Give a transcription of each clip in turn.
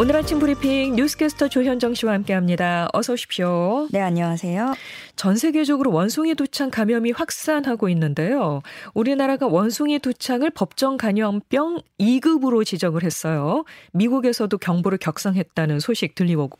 오늘 아침 브리핑 뉴스캐스터 조현정 씨와 함께합니다. 어서 오십시오. 네, 안녕하세요. 전 세계적으로 원숭이 두창 감염이 확산하고 있는데요. 우리나라가 원숭이 두창을 법정 감염병 2급으로 지정을 했어요. 미국에서도 경보를 격상했다는 소식 들리고,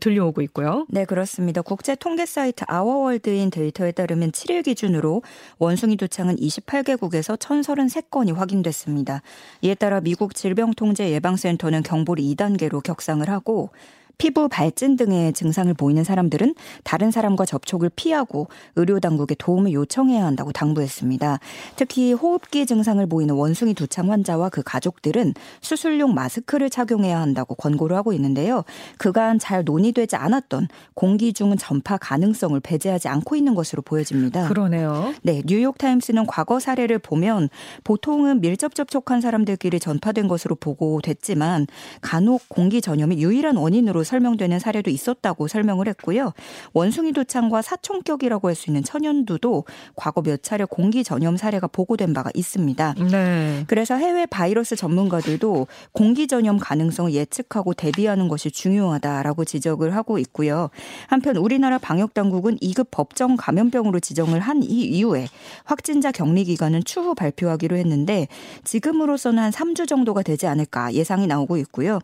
들려오고 있고요. 네, 그렇습니다. 국제 통계 사이트 아워월드인 데이터에 따르면 7일 기준으로 원숭이 두창은 28개국에서 1033건이 확인됐습니다. 이에 따라 미국 질병통제예방센터는 경보를 2단계로 격상을 하고 피부 발진 등의 증상을 보이는 사람들은 다른 사람과 접촉을 피하고 의료 당국에 도움을 요청해야 한다고 당부했습니다. 특히 호흡기 증상을 보이는 원숭이 두창 환자와 그 가족들은 수술용 마스크를 착용해야 한다고 권고를 하고 있는데요. 그간 잘 논의되지 않았던 공기 중은 전파 가능성을 배제하지 않고 있는 것으로 보여집니다. 그러네요. 네, 뉴욕 타임스는 과거 사례를 보면 보통은 밀접 접촉한 사람들끼리 전파된 것으로 보고됐지만 간혹 공기 전염이 유일한 원인으로 설명되는 사례도 있었다고 설명을 했고요. 원숭이 도창과 사총격이라고 할 수 있는 천연두도 과거 몇 차례 공기 전염 사례가 보고된 바가 있습니다. 네. 그래서 해외 바이러스 전문가들도 공기 전염 가능성을 예측하고 대비하는 것이 중요하다라고 지적을 하고 있고요. 한편 우리나라 방역 당국은 2급 법정 감염병으로 지정을 한 이후에 확진자 격리 기간은 추후 발표하기로 했는데 지금으로서는 한 3주 정도가 되지 않을까 예상이 나오고 있고요.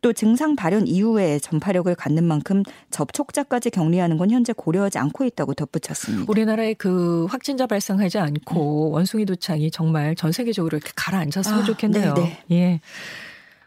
또 증상 발현 이후에 전파력을 갖는 만큼 접촉자까지 격리하는 건 현재 고려하지 않고 있다고 덧붙였습니다. 우리나라에 그 확진자 발생하지 않고 음. 원숭이 도창이 정말 전 세계적으로 이렇게 가라앉았으면 아, 좋겠네요. 네네. 예.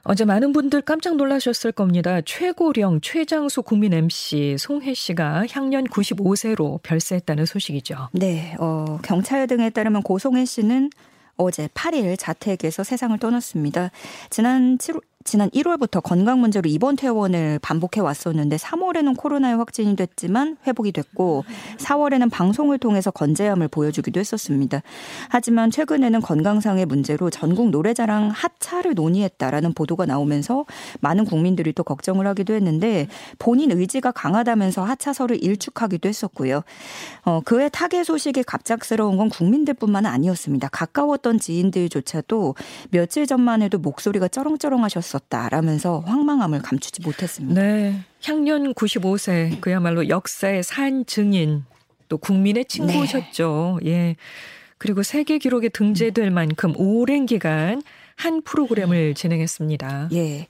어제 많은 분들 깜짝 놀라셨을 겁니다. 최고령 최장수 국민 MC 송혜 씨가 향년 95세로 별세했다는 소식이죠. 네, 어, 경찰 등에 따르면 고송혜 씨는 어제 8일 자택에서 세상을 떠났습니다. 지난 7월, 지난 1월부터 건강 문제로 입원 퇴원을 반복해 왔었는데 3월에는 코로나에 확진이 됐지만 회복이 됐고 4월에는 방송을 통해서 건재함을 보여주기도 했었습니다. 하지만 최근에는 건강상의 문제로 전국 노래자랑 하차를 논의했다라는 보도가 나오면서 많은 국민들이 또 걱정을 하기도 했는데 본인 의지가 강하다면서 하차설을 일축하기도 했었고요. 어, 그의 타계 소식이 갑작스러운 건 국민들뿐만 아니었습니다. 가까웠던 지인들조차도 며칠 전만 해도 목소리가 쩌렁쩌렁하셨 있었다라면서 황망함을 감추지 못했습니다. 네. 향년 95세 그야말로 역사의 산 증인 또 국민의 친구셨죠. 네. 예. 그리고 세계 기록에 등재될 만큼 오랜 기간 한 프로그램을 진행했습니다. 예.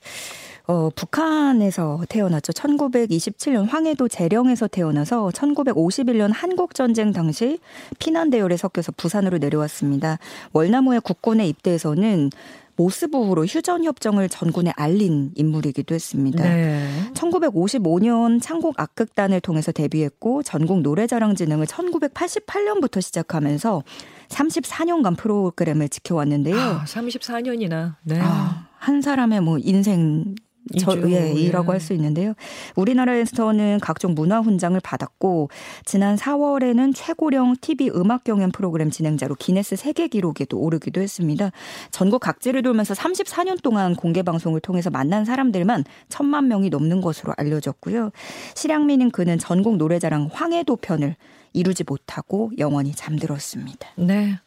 어, 북한에서 태어났죠. 1927년 황해도 재령에서 태어나서 1951년 한국전쟁 당시 피난대열에 섞여서 부산으로 내려왔습니다. 월나무의 국군에 입대해서는 모스부후로 휴전 협정을 전군에 알린 인물이기도 했습니다. 네. 1955년 창곡 악극단을 통해서 데뷔했고 전국 노래자랑 진흥을 1988년부터 시작하면서 34년간 프로그램을 지켜왔는데요. 아, 34년이나. 네. 아, 한 사람의 뭐 인생 저, 예, 이라고 예. 할수 있는데요. 우리나라에서는 각종 문화 훈장을 받았고 지난 4월에는 최고령 TV 음악 경연 프로그램 진행자로 기네스 세계 기록에도 오르기도 했습니다. 전국 각지를 돌면서 34년 동안 공개 방송을 통해서 만난 사람들만 천만 명이 넘는 것으로 알려졌고요. 실향민인 그는 전국 노래자랑 황해도 편을 이루지 못하고 영원히 잠들었습니다. 네.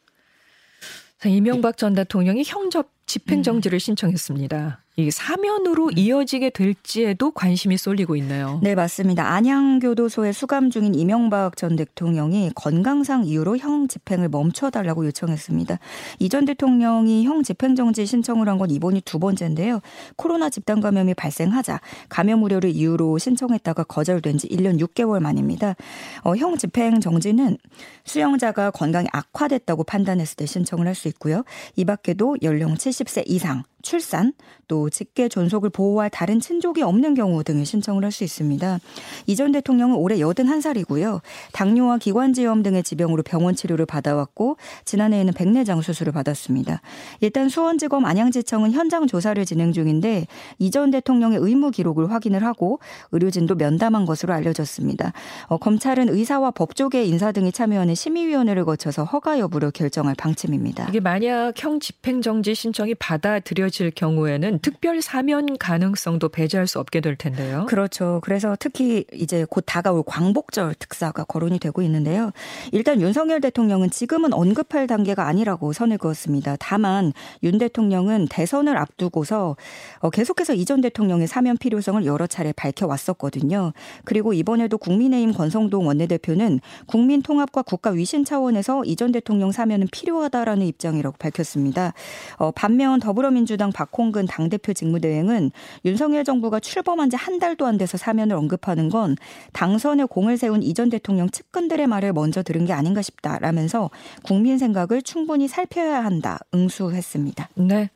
이명박 전 대통령이 형접 집행정지를 음. 신청했습니다. 이 사면으로 이어지게 될지에도 관심이 쏠리고 있네요. 네, 맞습니다. 안양교도소에 수감 중인 이명박 전 대통령이 건강상 이유로 형 집행을 멈춰달라고 요청했습니다. 이 전 대통령이 형 집행정지 신청을 한 건 이번이 두 번째인데요. 코로나 집단 감염이 발생하자 감염 우려를 이유로 신청했다가 거절된 지 1년 6개월 만입니다. 어, 형 집행정지는 수용자가 건강이 악화됐다고 판단했을 때 신청을 할 수 있고요. 이 밖에도 연령 70세 이상 출산, 또 직계 존속을 보호할 다른 친족이 없는 경우 등을 신청을 할 수 있습니다. 이전 대통령은 올해 81살이고요. 당뇨와 기관지염 등의 지병으로 병원 치료를 받아왔고 지난해에는 백내장 수술을 받았습니다. 일단 수원지검 안양지청은 현장 조사를 진행 중인데 이전 대통령의 의무 기록을 확인을 하고 의료진도 면담한 것으로 알려졌습니다. 어, 검찰은 의사와 법조계 인사 등이 참여하는 심의위원회를 거쳐서 허가 여부를 결정할 방침입니다. 이게 만약 형 집행정지 신청이 받아들여 이루어질 경우에는 특별 사면 가능성도 배제할 수 없게 될 텐데요. 그렇죠. 그래서 특히 이제 곧 다가올 광복절 특사가 거론이 되고 있는데요. 일단 윤석열 대통령은 지금은 언급할 단계가 아니라고 선을 그었습니다. 다만 윤 대통령은 대선을 앞두고서 어, 계속해서 이전 대통령의 사면 필요성을 여러 차례 밝혀왔었거든요. 그리고 이번에도 국민의힘 권성동 원내대표는 국민 통합과 국가 위신 차원에서 이전 대통령 사면은 필요하다라는 입장이라고 밝혔습니다. 어, 반면 더불어 민주당 박홍근 당대표 직무대행은 윤석열 정부가 출범한 지 한 달도 안 돼서 사면을 언급하는 건 당선에 공을 세운 이전 대통령 측근들의 말을 먼저 들은 게 아닌가 싶다라면서 국민 생각을 충분히 살펴야 한다 응수했습니다. 네.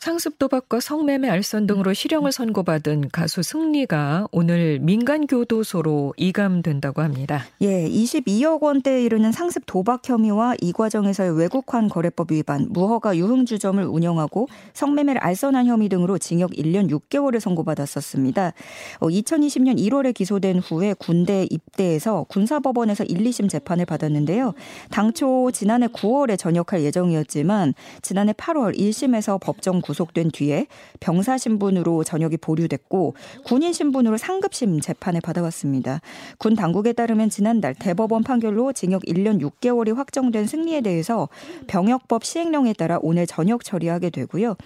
상습 도박과 성매매 알선 등으로 실형을 선고받은 가수 승리가 오늘 민간 교도소로 이감된다고 합니다. 예, 22억 원대에 이르는 상습 도박 혐의와 이 과정에서의 외국환 거래법 위반, 무허가 유흥주점을 운영하고 성매매를 알선한 혐의 등으로 징역 1년 6개월을 선고받았었습니다. 2020년 1월에 기소된 후에 군대 입대해서 군사법원에서 1, 2심 재판을 받았는데요. 당초 지난해 9월에 전역할 예정이었지만 지난해 8월 1심에서 법정 구속된 뒤에 병사 신분으로 전역이 보류됐고 군인 신분으로 상급심 재판을 받아왔습니다. 군 당국에 따르면 지난달 대법원 판결로 징역 1년 6개월이 확정된 승리에 대해서 병역법 시행령에 따라 오늘 전역 처리하게 되고요.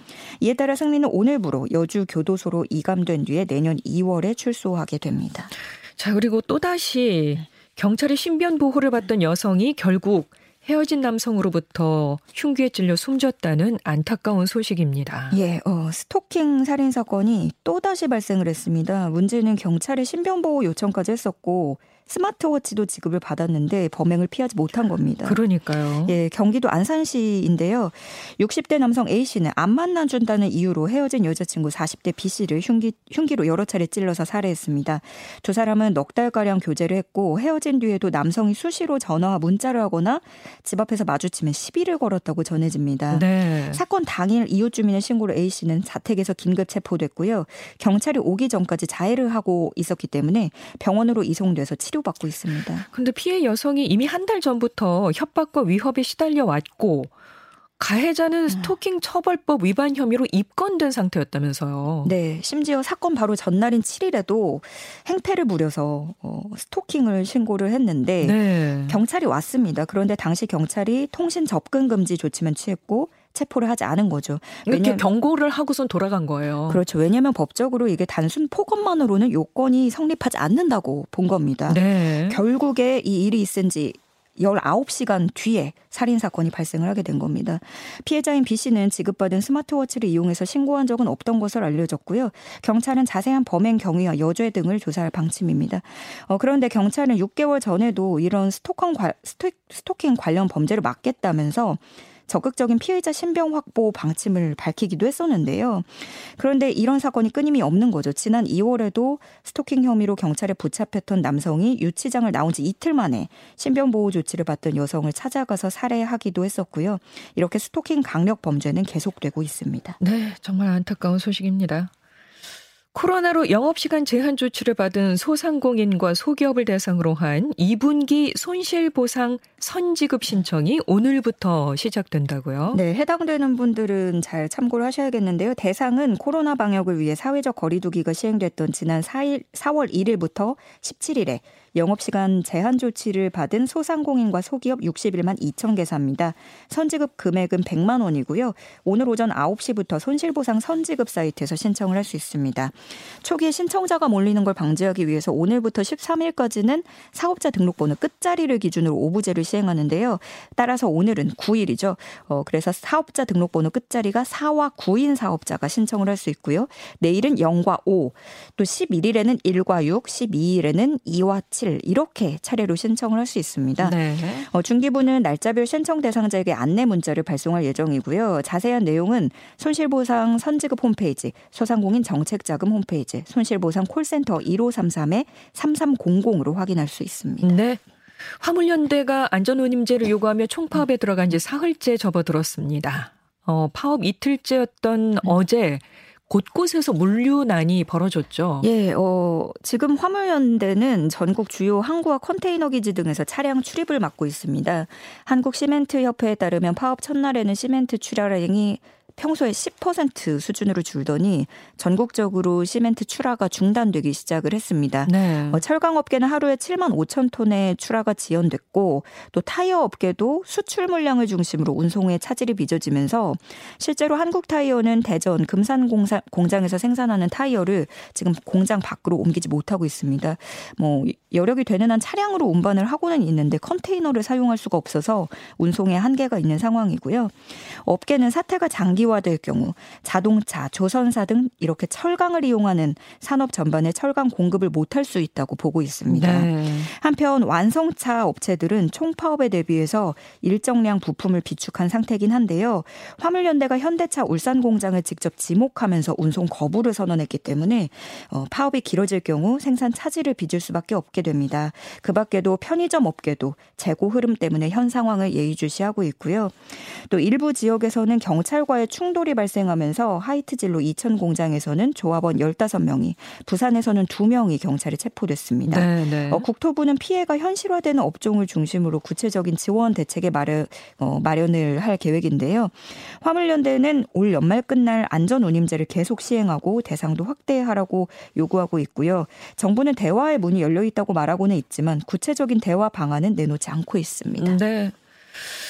이에 따라 승리는 오늘부로 여주 교도소로 이감된 뒤에 내년 2월에 출소하게 됩니다. 자, 그리고 또다시 경찰의 신변 보호를 받던 여성이 결국 헤어진 남성으로부터 흉기에 찔려 숨졌다는 안타까운 소식입니다. 예, 어, 스토킹 살인 사건이 또다시 발생을 했습니다. 문제는 경찰에 신변보호 요청까지 했었고 스마트워치도 지급을 받았는데 범행을 피하지 못한 겁니다. 그러니까요. 예, 경기도 안산시인데요. 60대 남성 A 씨는 안 만나준다는 이유로 헤어진 여자친구 40대 B 씨를 흉기, 흉기로 여러 차례 찔러서 살해했습니다. 두 사람은 넉 달가량 교제를 했고 헤어진 뒤에도 남성이 수시로 전화와 문자를 하거나 집 앞에서 마주치면 시비를 걸었다고 전해집니다. 네. 사건 당일 이웃 주민의 신고로 A 씨는 자택에서 긴급 체포됐고요. 경찰이 오기 전까지 자해를 하고 있었기 때문에 병원으로 이송돼서 치료 치료받고 있습니다. 근데 피해 여성이 이미 한 달 전부터 협박과 위협에 시달려 왔고 가해자는 네. 스토킹 처벌법 위반 혐의로 입건된 상태였다면서요. 네, 심지어 사건 바로 전날인 7일에도 행패를 부려서 어, 스토킹을 신고를 했는데 네. 경찰이 왔습니다. 그런데 당시 경찰이 통신 접근 금지 조치만 취했고 체포를 하지 않은 거죠. 이렇게 경고를 하고선 돌아간 거예요. 그렇죠. 왜냐하면 법적으로 이게 단순 폭언만으로는 요건이 성립하지 않는다고 본 겁니다. 네. 결국에 이 일이 있은 지 19시간 뒤에 살인 사건이 발생을 하게 된 겁니다. 피해자인 B 씨는 지급받은 스마트워치를 이용해서 신고한 적은 없던 것으로 알려졌고요. 경찰은 자세한 범행 경위와 여죄 등을 조사할 방침입니다. 어, 그런데 경찰은 6개월 전에도 이런 스토킹, 스토킹 관련 범죄를 막겠다면서 적극적인 피해자 신병 확보 방침을 밝히기도 했었는데요. 그런데 이런 사건이 끊임이 없는 거죠. 지난 2월에도 스토킹 혐의로 경찰에 붙잡혔던 남성이 유치장을 나온 지 이틀 만에 신병 보호 조치를 받던 여성을 찾아가서 살해하기도 했었고요. 이렇게 스토킹 강력 범죄는 계속되고 있습니다. 네, 정말 안타까운 소식입니다. 코로나로 영업시간 제한 조치를 받은 소상공인과 소기업을 대상으로 한 2분기 손실보상 선지급 신청이 오늘부터 시작된다고요? 네, 해당되는 분들은 잘 참고를 하셔야겠는데요. 대상은 코로나 방역을 위해 사회적 거리두기가 시행됐던 지난 4일, 4월 1일부터 17일에 영업시간 제한 조치를 받은 소상공인과 소기업 61만 2천 개사입니다. 선지급 금액은 100만 원이고요. 오늘 오전 9시부터 손실보상 선지급 사이트에서 신청을 할 수 있습니다. 초기에 신청자가 몰리는 걸 방지하기 위해서 오늘부터 13일까지는 사업자 등록번호 끝자리를 기준으로 오부제를 시행하는데요. 따라서 오늘은 9일이죠. 어, 그래서 사업자 등록번호 끝자리가 4와 9인 사업자가 신청을 할 수 있고요. 내일은 0과 5, 또 11일에는 1과 6, 12일에는 2와 7, 7 이렇게 차례로 신청을 할 수 있습니다. 네. 어, 중기부는 날짜별 신청 대상자에게 안내 문자를 발송할 예정이고요. 자세한 내용은 손실보상 선지급 홈페이지, 소상공인 정책자금 홈페이지, 손실보상 콜센터 1533에 3300으로 확인할 수 있습니다. 네. 화물연대가 안전운임제를 요구하며 총파업에 들어간 지 사흘째 접어들었습니다. 어, 파업 이틀째였던 음. 어제 곳곳에서 물류난이 벌어졌죠. 예, 어, 지금 화물연대는 전국 주요 항구와 컨테이너 기지 등에서 차량 출입을 막고 있습니다. 한국시멘트협회에 따르면 파업 첫날에는 시멘트 출하량이 평소에 10% 수준으로 줄더니 전국적으로 시멘트 출하가 중단되기 시작을 했습니다. 네. 어, 철강 업계는 하루에 7만 5천 톤의 출하가 지연됐고 또 타이어 업계도 수출 물량을 중심으로 운송에 차질이 빚어지면서 실제로 한국 타이어는 대전 금산 공사, 공장에서 생산하는 타이어를 지금 공장 밖으로 옮기지 못하고 있습니다. 뭐 여력이 되는 한 차량으로 운반을 하고는 있는데 컨테이너를 사용할 수가 없어서 운송에 한계가 있는 상황이고요. 업계는 사태가 장기 화될 경우 자동차, 조선사 등 이렇게 철강을 이용하는 산업 전반에 철강 공급을 못할 수 있다고 보고 있습니다. 네. 한편 완성차 업체들은 총파업에 대비해서 일정량 부품을 비축한 상태긴 한데요. 화물연대가 현대차 울산 공장을 직접 지목하면서 운송 거부를 선언했기 때문에 어, 파업이 길어질 경우 생산 차질을 빚을 수밖에 없게 됩니다. 그 밖에도 편의점 업계도 재고 흐름 때문에 현 상황을 예의주시하고 있고요. 또 일부 지역에서는 경찰과의 충돌이 발생하면서 하이트진로 이천 공장에서는 조합원 15명이 부산에서는 2명이 경찰에 체포됐습니다. 네, 네. 어, 국토부는 피해가 현실화되는 업종을 중심으로 구체적인 지원 대책에 마련, 어, 마련을 할 계획인데요. 화물연대는 올 연말 끝날 안전운임제를 계속 시행하고 대상도 확대하라고 요구하고 있고요. 정부는 대화의 문이 열려 있다고 말하고는 있지만 구체적인 대화 방안은 내놓지 않고 있습니다. 네.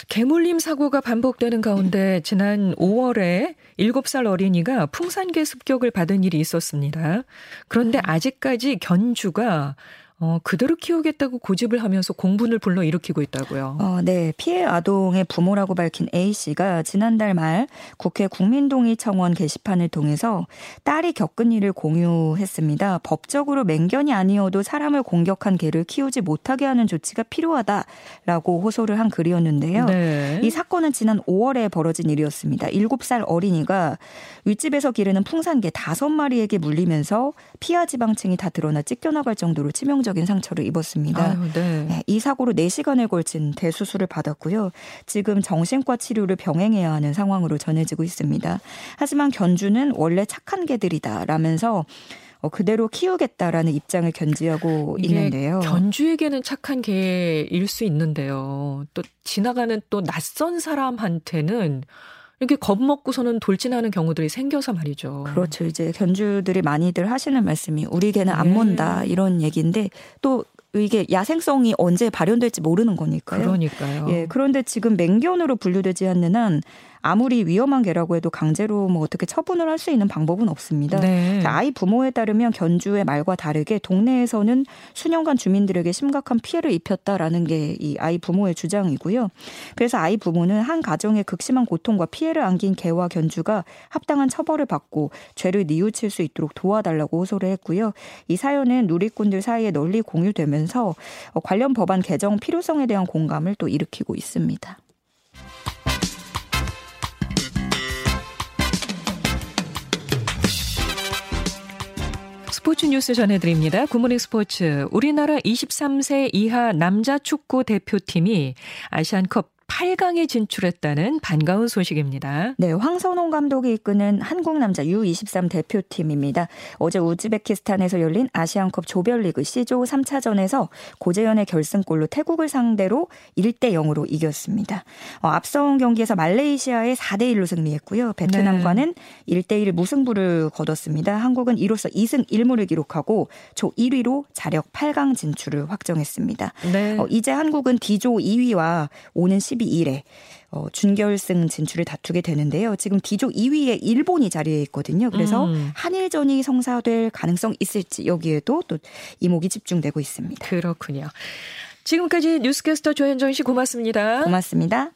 개물림 사고가 반복되는 가운데 지난 5월에 7살 어린이가 풍산개 습격을 받은 일이 있었습니다. 그런데 아직까지 견주가 어, 그대로 키우겠다고 고집을 하면서 공분을 불러일으키고 있다고요. 어, 네. 피해 아동의 부모라고 밝힌 A 씨가 지난달 말 국회 국민동의 청원 게시판을 통해서 딸이 겪은 일을 공유했습니다. 법적으로 맹견이 아니어도 사람을 공격한 개를 키우지 못하게 하는 조치가 필요하다라고 호소를 한 글이었는데요. 네. 이 사건은 지난 5월에 벌어진 일이었습니다. 7살 어린이가 윗집에서 기르는 풍산개 5마리에게 물리면서 피하 지방층이 다 드러나 찢겨나갈 정도로 치명 치명적인 상처를 입었습니다. 아유, 네. 네, 이 사고로 4시간에 걸친 대수술을 받았고요. 지금 정신과 치료를 병행해야 하는 상황으로 전해지고 있습니다. 하지만 견주는 원래 착한 개들이다라면서 어, 그대로 키우겠다라는 입장을 견지하고 있는데요. 견주에게는 착한 개일 수 있는데요. 또 지나가는 또 낯선 사람한테는 이렇게 겁먹고서는 돌진하는 경우들이 생겨서 말이죠. 그렇죠. 이제 견주들이 많이들 하시는 말씀이 우리 개는 안 mon다 네. 이런 얘기인데 또 이게 야생성이 언제 발현될지 모르는 거니까요. 그러니까요. 예, 그런데 지금 맹견으로 분류되지 않는 한 아무리 위험한 개라고 해도 강제로 뭐 어떻게 처분을 할 수 있는 방법은 없습니다. 네. 아이 부모에 따르면 견주의 말과 다르게 동네에서는 수년간 주민들에게 심각한 피해를 입혔다라는 게 이 아이 부모의 주장이고요. 그래서 아이 부모는 한 가정에 극심한 고통과 피해를 안긴 개와 견주가 합당한 처벌을 받고 죄를 뉘우칠 수 있도록 도와달라고 호소를 했고요. 이 사연은 누리꾼들 사이에 널리 공유되면서 관련 법안 개정 필요성에 대한 공감을 또 일으키고 있습니다. 스포츠 뉴스 전해드립니다. 굿모닝 스포츠. 우리나라 23세 이하 남자 축구 대표팀이 아시안컵 8강에 진출했다는 반가운 소식입니다. 네, 황선홍 감독이 이끄는 한국 남자 U23 대표팀입니다. 어제 우즈베키스탄에서 열린 아시안컵 조별리그 C조 3차전에서 고재현의 결승골로 태국을 상대로 1대 0으로 이겼습니다. 어, 앞선 경기에서 말레이시아에 4대 1로 승리했고요. 베트남과는 네. 1대 1 무승부를 거뒀습니다. 한국은 이로써 2승 1무를 기록하고 조 1위로 자력 8강 진출을 확정했습니다. 네. 어, 이제 한국은 D조 2위와 오는 10 12일에 어, 준결승 진출을 다투게 되는데요. 지금 D조 2위에 일본이 자리에 있거든요. 그래서 음. 한일전이 성사될 가능성 있을지 여기에도 또 이목이 집중되고 있습니다. 그렇군요. 지금까지 뉴스캐스터 조현정 씨 고맙습니다. 고맙습니다.